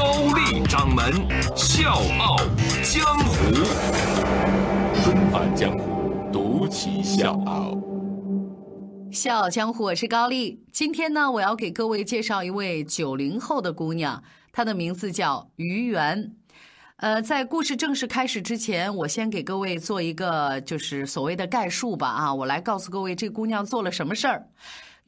高丽掌门笑傲江湖，重返江湖，独骑笑傲。笑傲江湖，我是高丽。今天呢，我要给各位介绍一位九零后的姑娘，她的名字叫于媛。呃，在故事正式开始之前，我先给各位做一个就是所谓的概述吧啊，我来告诉各位这姑娘做了什么事儿。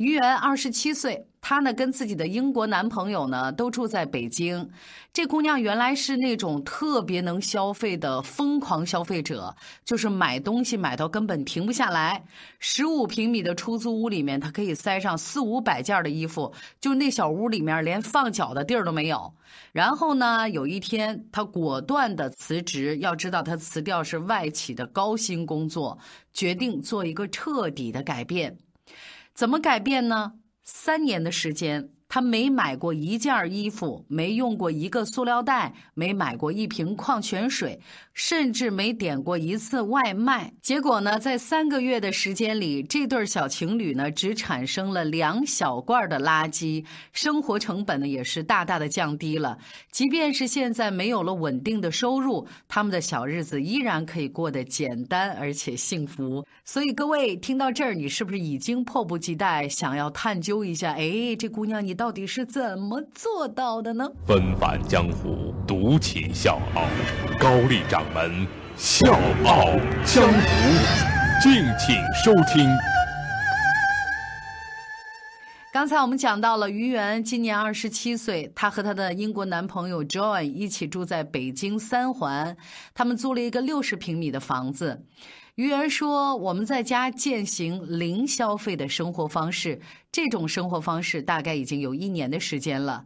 于媛二十七岁，她呢跟自己的英国男朋友呢都住在北京。这姑娘原来是那种特别能消费的疯狂消费者，就是买东西买到根本停不下来。十五平米的出租屋里面，她可以塞上四五百件的衣服，就那小屋里面连放脚的地儿都没有。然后呢，有一天她果断的辞职，要知道她辞掉是外企的高薪工作，决定做一个彻底的改变。怎么改变呢？三年的时间。他没买过一件衣服，没用过一个塑料袋，没买过一瓶矿泉水，甚至没点过一次外卖。结果呢，在三个月的时间里，这对小情侣呢只产生了两小罐的垃圾，生活成本呢也是大大的降低了。即便是现在没有了稳定的收入，他们的小日子依然可以过得简单而且幸福。所以各位听到这儿，你是不是已经迫不及待想要探究一下？哎，这姑娘你。到底是怎么做到的呢？纷返江湖，独起笑傲，高丽掌门笑傲江湖，敬请收听。刚才我们讲到了于媛今年二十七岁，她和她的英国男朋友 John 一起住在北京三环，他们租了一个六十平米的房子。于媛说：“我们在家践行零消费的生活方式，这种生活方式大概已经有一年的时间了。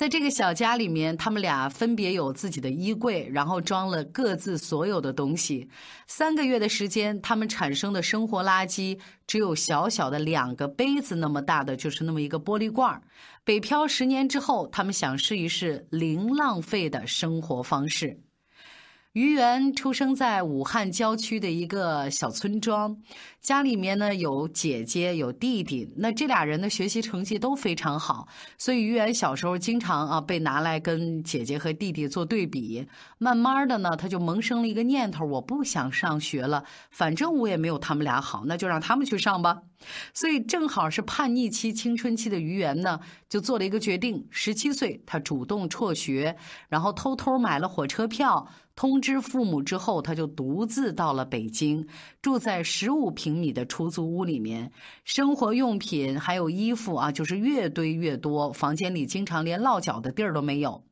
在这个小家里面，他们俩分别有自己的衣柜，然后装了各自所有的东西。三个月的时间，他们产生的生活垃圾只有小小的两个杯子那么大的，就是那么一个玻璃罐北漂十年之后，他们想试一试零浪费的生活方式。”于媛出生在武汉郊区的一个小村庄，家里面呢有姐姐有弟弟，那这俩人的学习成绩都非常好，所以于媛小时候经常啊被拿来跟姐姐和弟弟做对比。慢慢的呢，他就萌生了一个念头：我不想上学了，反正我也没有他们俩好，那就让他们去上吧。所以正好是叛逆期、青春期的于媛呢，就做了一个决定：十七岁，他主动辍学，然后偷偷买了火车票。通知父母之后，他就独自到了北京，住在十五平米的出租屋里面，生活用品还有衣服啊，就是越堆越多，房间里经常连落脚的地儿都没有。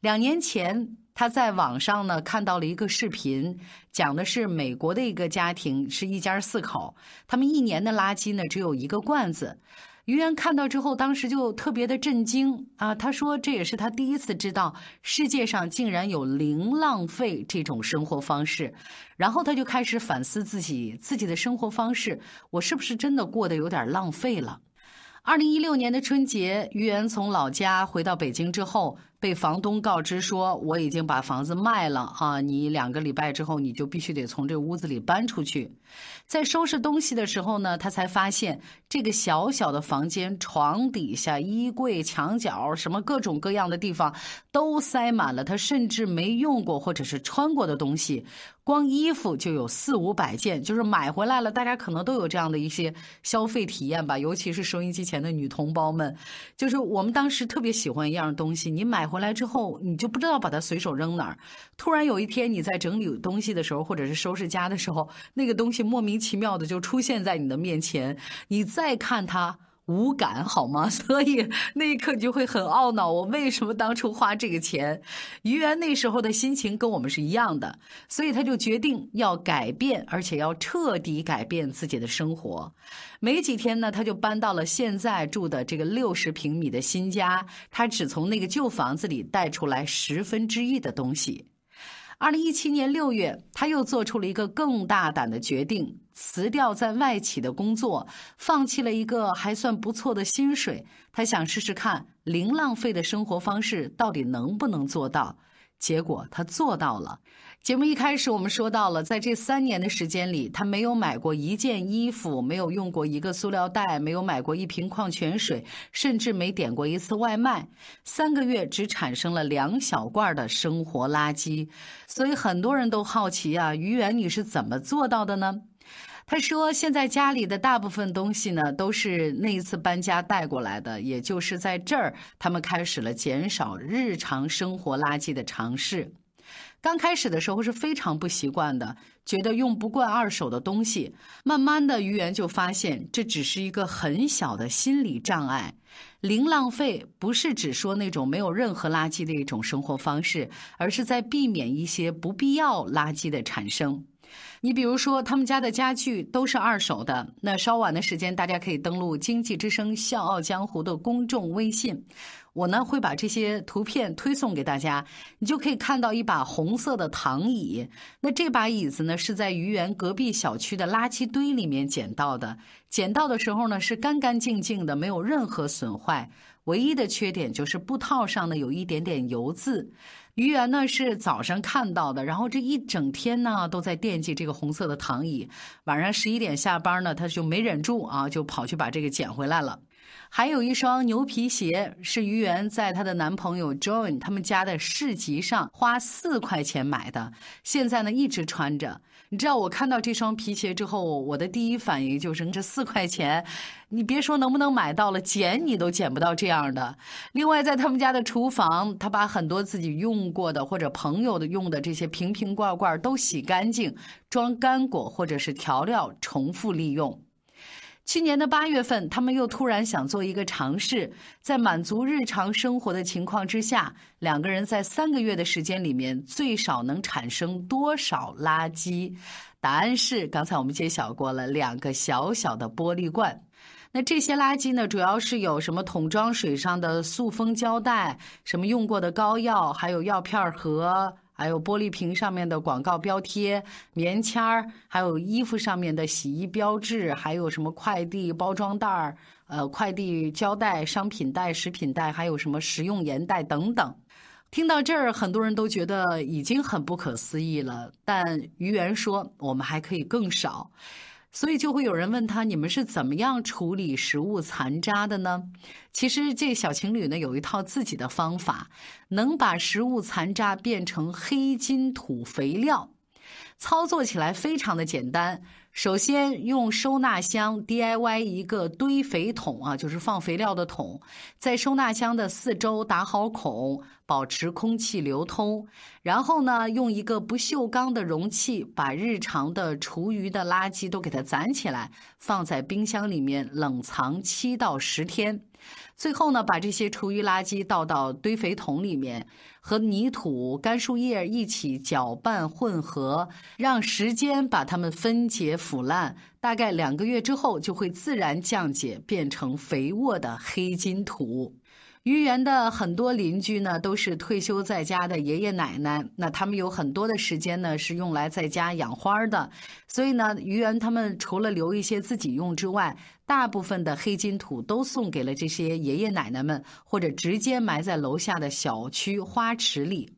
两年前，他在网上呢看到了一个视频，讲的是美国的一个家庭，是一家四口，他们一年的垃圾呢只有一个罐子。于媛看到之后，当时就特别的震惊啊！他说这也是他第一次知道世界上竟然有零浪费这种生活方式，然后他就开始反思自己自己的生活方式，我是不是真的过得有点浪费了？二零一六年的春节，于媛从老家回到北京之后。被房东告知说我已经把房子卖了啊！你两个礼拜之后你就必须得从这屋子里搬出去。在收拾东西的时候呢，他才发现这个小小的房间床底下、衣柜、墙角什么各种各样的地方都塞满了他甚至没用过或者是穿过的东西。光衣服就有四五百件，就是买回来了。大家可能都有这样的一些消费体验吧，尤其是收音机前的女同胞们，就是我们当时特别喜欢一样东西，你买。回来之后，你就不知道把它随手扔哪儿。突然有一天，你在整理东西的时候，或者是收拾家的时候，那个东西莫名其妙的就出现在你的面前，你再看它。无感好吗？所以那一刻你就会很懊恼，我为什么当初花这个钱？于媛那时候的心情跟我们是一样的，所以他就决定要改变，而且要彻底改变自己的生活。没几天呢，他就搬到了现在住的这个六十平米的新家，他只从那个旧房子里带出来十分之一的东西。二零一七年六月，他又做出了一个更大胆的决定，辞掉在外企的工作，放弃了一个还算不错的薪水。他想试试看零浪费的生活方式到底能不能做到。结果他做到了。节目一开始我们说到了，在这三年的时间里，他没有买过一件衣服，没有用过一个塑料袋，没有买过一瓶矿泉水，甚至没点过一次外卖。三个月只产生了两小罐的生活垃圾，所以很多人都好奇啊，于远你是怎么做到的呢？他说：“现在家里的大部分东西呢，都是那一次搬家带过来的。也就是在这儿，他们开始了减少日常生活垃圾的尝试。刚开始的时候是非常不习惯的，觉得用不惯二手的东西。慢慢的，于言就发现这只是一个很小的心理障碍。零浪费不是只说那种没有任何垃圾的一种生活方式，而是在避免一些不必要垃圾的产生。”你比如说，他们家的家具都是二手的。那稍晚的时间，大家可以登录《经济之声·笑傲江湖》的公众微信，我呢会把这些图片推送给大家。你就可以看到一把红色的躺椅。那这把椅子呢，是在愚园隔壁小区的垃圾堆里面捡到的。捡到的时候呢，是干干净净的，没有任何损坏。唯一的缺点就是布套上呢有一点点油渍。于元呢是早上看到的，然后这一整天呢都在惦记这个红色的躺椅。晚上十一点下班呢，他就没忍住啊，就跑去把这个捡回来了。还有一双牛皮鞋，是于媛在她的男朋友 John 他们家的市集上花四块钱买的，现在呢一直穿着。你知道我看到这双皮鞋之后，我的第一反应就是这四块钱，你别说能不能买到了，捡你都捡不到这样的。另外，在他们家的厨房，他把很多自己用过的或者朋友的用的这些瓶瓶罐罐都洗干净，装干果或者是调料，重复利用。去年的八月份，他们又突然想做一个尝试，在满足日常生活的情况之下，两个人在三个月的时间里面最少能产生多少垃圾？答案是刚才我们揭晓过了，两个小小的玻璃罐。那这些垃圾呢，主要是有什么桶装水上的塑封胶带，什么用过的膏药，还有药片盒。还有玻璃瓶上面的广告标贴、棉签儿，还有衣服上面的洗衣标志，还有什么快递包装袋儿、呃快递胶带、商品袋、食品袋，还有什么食用盐袋等等。听到这儿，很多人都觉得已经很不可思议了。但于元说，我们还可以更少。所以就会有人问他：“你们是怎么样处理食物残渣的呢？”其实这小情侣呢有一套自己的方法，能把食物残渣变成黑金土肥料，操作起来非常的简单。首先用收纳箱 DIY 一个堆肥桶啊，就是放肥料的桶，在收纳箱的四周打好孔，保持空气流通。然后呢，用一个不锈钢的容器，把日常的厨余的垃圾都给它攒起来，放在冰箱里面冷藏七到十天。最后呢，把这些厨余垃圾倒到堆肥桶里面，和泥土、干树叶一起搅拌混合，让时间把它们分解腐烂。大概两个月之后，就会自然降解，变成肥沃的黑金土。愚园的很多邻居呢，都是退休在家的爷爷奶奶，那他们有很多的时间呢，是用来在家养花的。所以呢，愚园他们除了留一些自己用之外，大部分的黑金土都送给了这些爷爷奶奶们，或者直接埋在楼下的小区花池里。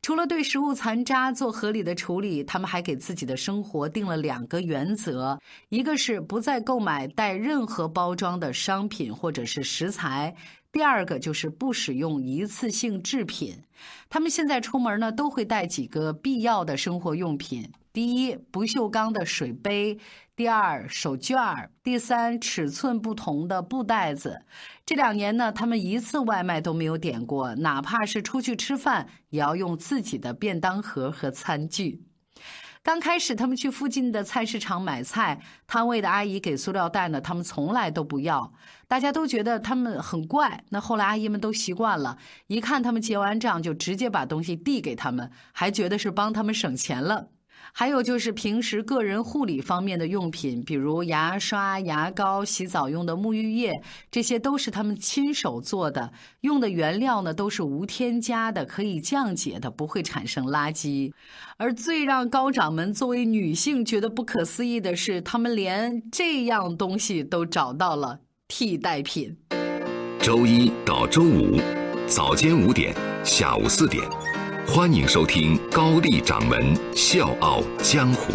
除了对食物残渣做合理的处理，他们还给自己的生活定了两个原则：一个是不再购买带任何包装的商品或者是食材。第二个就是不使用一次性制品，他们现在出门呢都会带几个必要的生活用品：第一，不锈钢的水杯；第二，手绢；第三，尺寸不同的布袋子。这两年呢，他们一次外卖都没有点过，哪怕是出去吃饭，也要用自己的便当盒和餐具。刚开始，他们去附近的菜市场买菜，摊位的阿姨给塑料袋呢，他们从来都不要。大家都觉得他们很怪。那后来阿姨们都习惯了，一看他们结完账，就直接把东西递给他们，还觉得是帮他们省钱了。还有就是平时个人护理方面的用品，比如牙刷、牙膏、洗澡用的沐浴液，这些都是他们亲手做的，用的原料呢都是无添加的，可以降解的，不会产生垃圾。而最让高掌门作为女性觉得不可思议的是，他们连这样东西都找到了替代品。周一到周五早间五点，下午四点。欢迎收听高丽掌门笑傲江湖，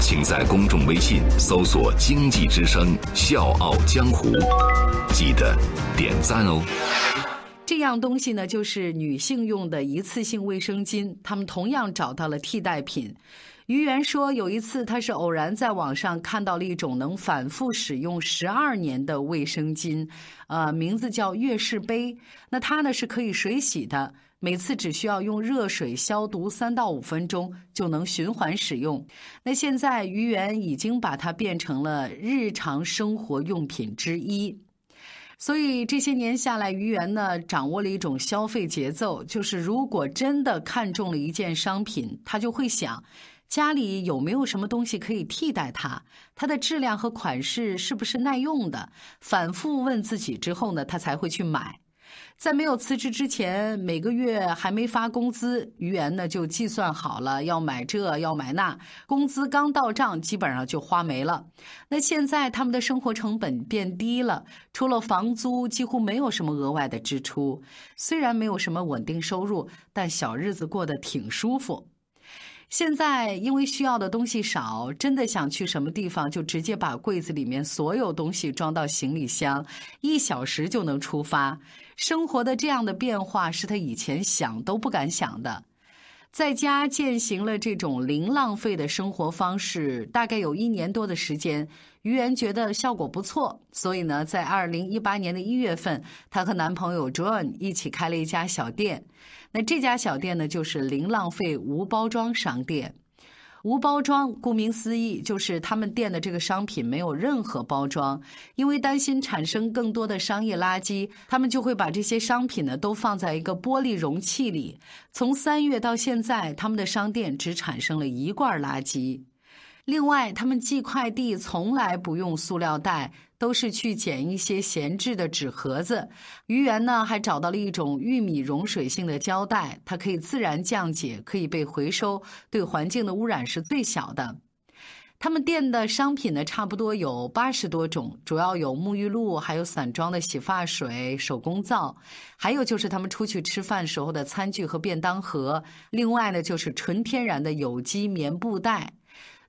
请在公众微信搜索“经济之声笑傲江湖”，记得点赞哦。这样东西呢，就是女性用的一次性卫生巾，他们同样找到了替代品。于元说，有一次他是偶然在网上看到了一种能反复使用十二年的卫生巾，呃，名字叫月氏杯。那它呢是可以水洗的。每次只需要用热水消毒三到五分钟就能循环使用。那现在于元已经把它变成了日常生活用品之一。所以这些年下来，于元呢掌握了一种消费节奏，就是如果真的看中了一件商品，他就会想家里有没有什么东西可以替代它，它的质量和款式是不是耐用的，反复问自己之后呢，他才会去买。在没有辞职之前，每个月还没发工资，于元呢就计算好了要买这要买那，工资刚到账，基本上就花没了。那现在他们的生活成本变低了，除了房租，几乎没有什么额外的支出。虽然没有什么稳定收入，但小日子过得挺舒服。现在因为需要的东西少，真的想去什么地方，就直接把柜子里面所有东西装到行李箱，一小时就能出发。生活的这样的变化是他以前想都不敢想的。在家践行了这种零浪费的生活方式，大概有一年多的时间，于媛觉得效果不错，所以呢，在二零一八年的一月份，她和男朋友 John 一起开了一家小店。那这家小店呢，就是零浪费无包装商店。无包装，顾名思义，就是他们店的这个商品没有任何包装，因为担心产生更多的商业垃圾，他们就会把这些商品呢都放在一个玻璃容器里。从三月到现在，他们的商店只产生了一罐垃圾。另外，他们寄快递从来不用塑料袋。都是去捡一些闲置的纸盒子。于元呢，还找到了一种玉米溶水性的胶带，它可以自然降解，可以被回收，对环境的污染是最小的。他们店的商品呢，差不多有八十多种，主要有沐浴露，还有散装的洗发水、手工皂，还有就是他们出去吃饭时候的餐具和便当盒。另外呢，就是纯天然的有机棉布袋。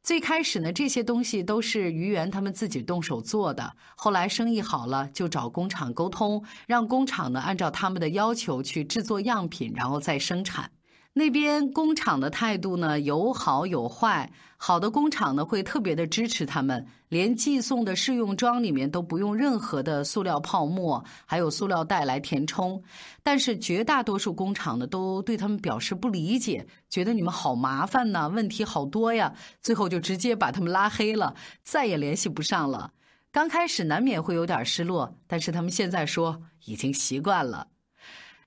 最开始呢，这些东西都是于元他们自己动手做的。后来生意好了，就找工厂沟通，让工厂呢按照他们的要求去制作样品，然后再生产。那边工厂的态度呢，有好有坏。好的工厂呢，会特别的支持他们，连寄送的试用装里面都不用任何的塑料泡沫，还有塑料袋来填充。但是绝大多数工厂呢，都对他们表示不理解，觉得你们好麻烦呐，问题好多呀，最后就直接把他们拉黑了，再也联系不上了。刚开始难免会有点失落，但是他们现在说已经习惯了。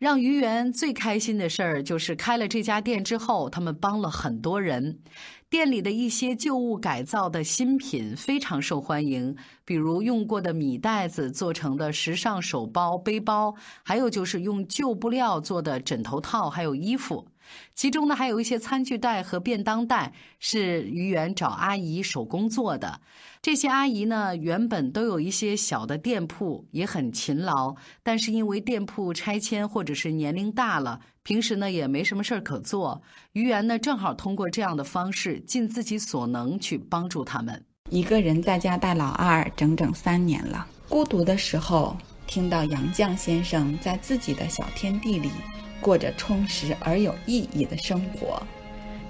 让于元最开心的事儿就是开了这家店之后，他们帮了很多人。店里的一些旧物改造的新品非常受欢迎，比如用过的米袋子做成的时尚手包、背包，还有就是用旧布料做的枕头套，还有衣服。其中呢，还有一些餐具袋和便当袋是于元找阿姨手工做的。这些阿姨呢，原本都有一些小的店铺，也很勤劳。但是因为店铺拆迁或者是年龄大了，平时呢也没什么事儿可做。于元呢，正好通过这样的方式，尽自己所能去帮助他们。一个人在家带老二整整三年了，孤独的时候，听到杨绛先生在自己的小天地里。过着充实而有意义的生活，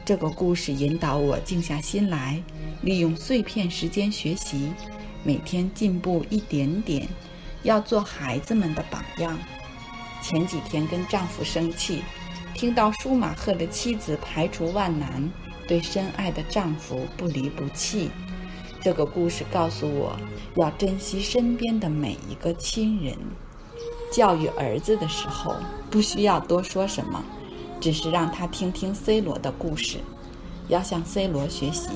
这个故事引导我静下心来，利用碎片时间学习，每天进步一点点，要做孩子们的榜样。前几天跟丈夫生气，听到舒马赫的妻子排除万难，对深爱的丈夫不离不弃。这个故事告诉我要珍惜身边的每一个亲人。教育儿子的时候，不需要多说什么，只是让他听听 C 罗的故事。要向 C 罗学习，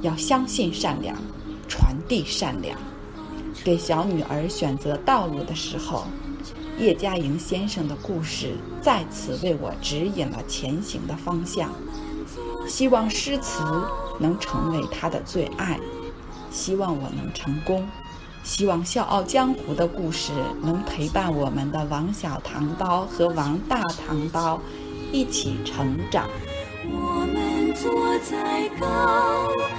要相信善良，传递善良。给小女儿选择道路的时候，叶嘉莹先生的故事再次为我指引了前行的方向。希望诗词能成为他的最爱，希望我能成功，希望《笑傲江湖》的故事能陪伴我们的王小糖包和王大糖包一起成长。我们坐在高楼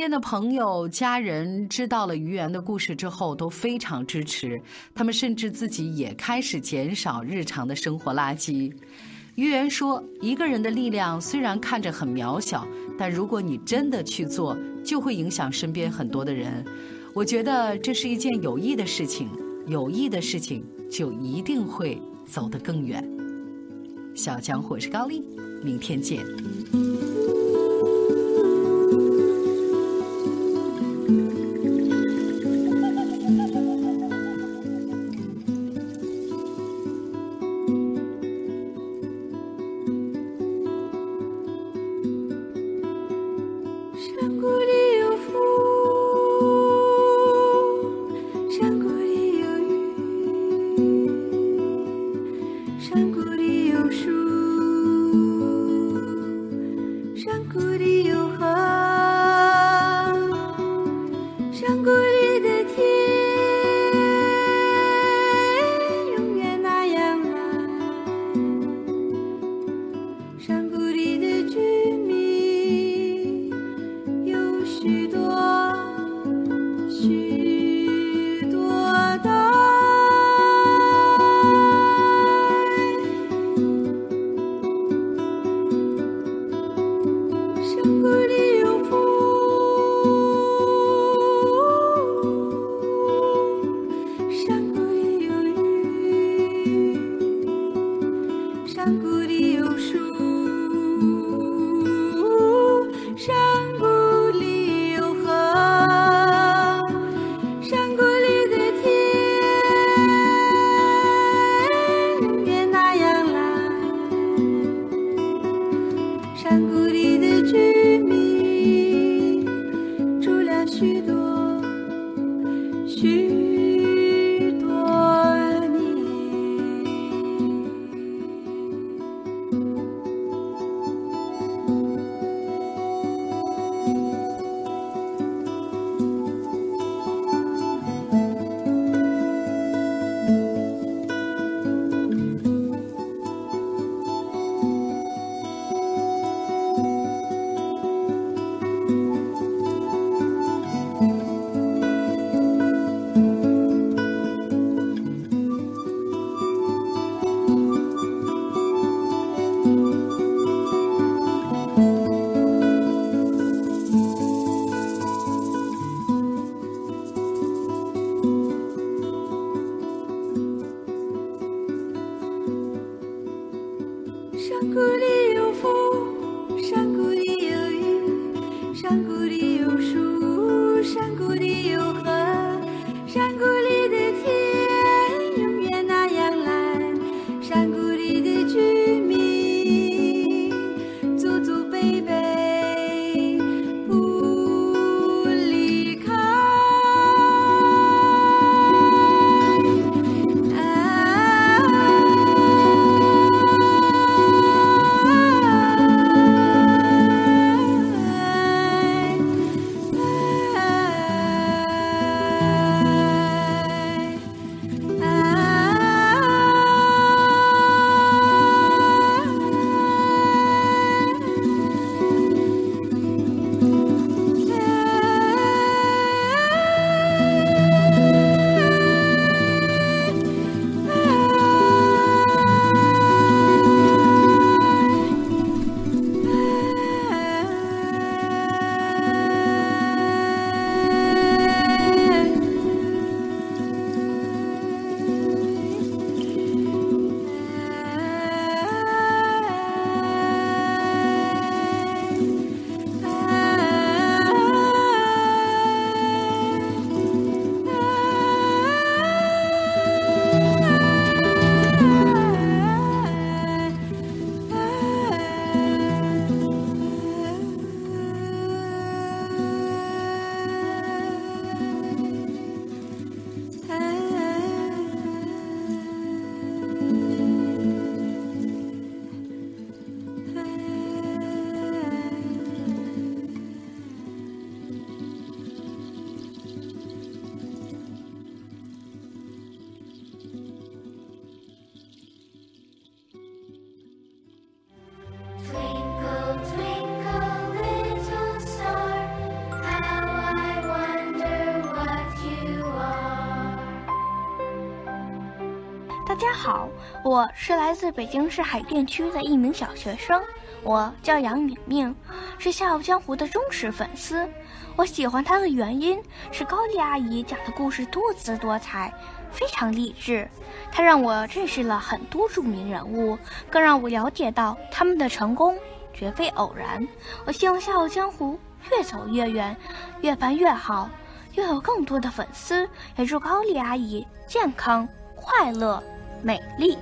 边的朋友、家人知道了于园的故事之后，都非常支持。他们甚至自己也开始减少日常的生活垃圾。于园说：“一个人的力量虽然看着很渺小，但如果你真的去做，就会影响身边很多的人。我觉得这是一件有益的事情，有益的事情就一定会走得更远。”小江我是高丽，明天见。山谷。我是来自北京市海淀区的一名小学生，我叫杨敏敏，是《笑傲江湖》的忠实粉丝。我喜欢她的原因是高丽阿姨讲的故事多姿多彩，非常励志。她让我认识了很多著名人物，更让我了解到他们的成功绝非偶然。我希望《笑傲江湖》越走越远，越办越好，拥有更多的粉丝。也祝高丽阿姨健康、快乐、美丽。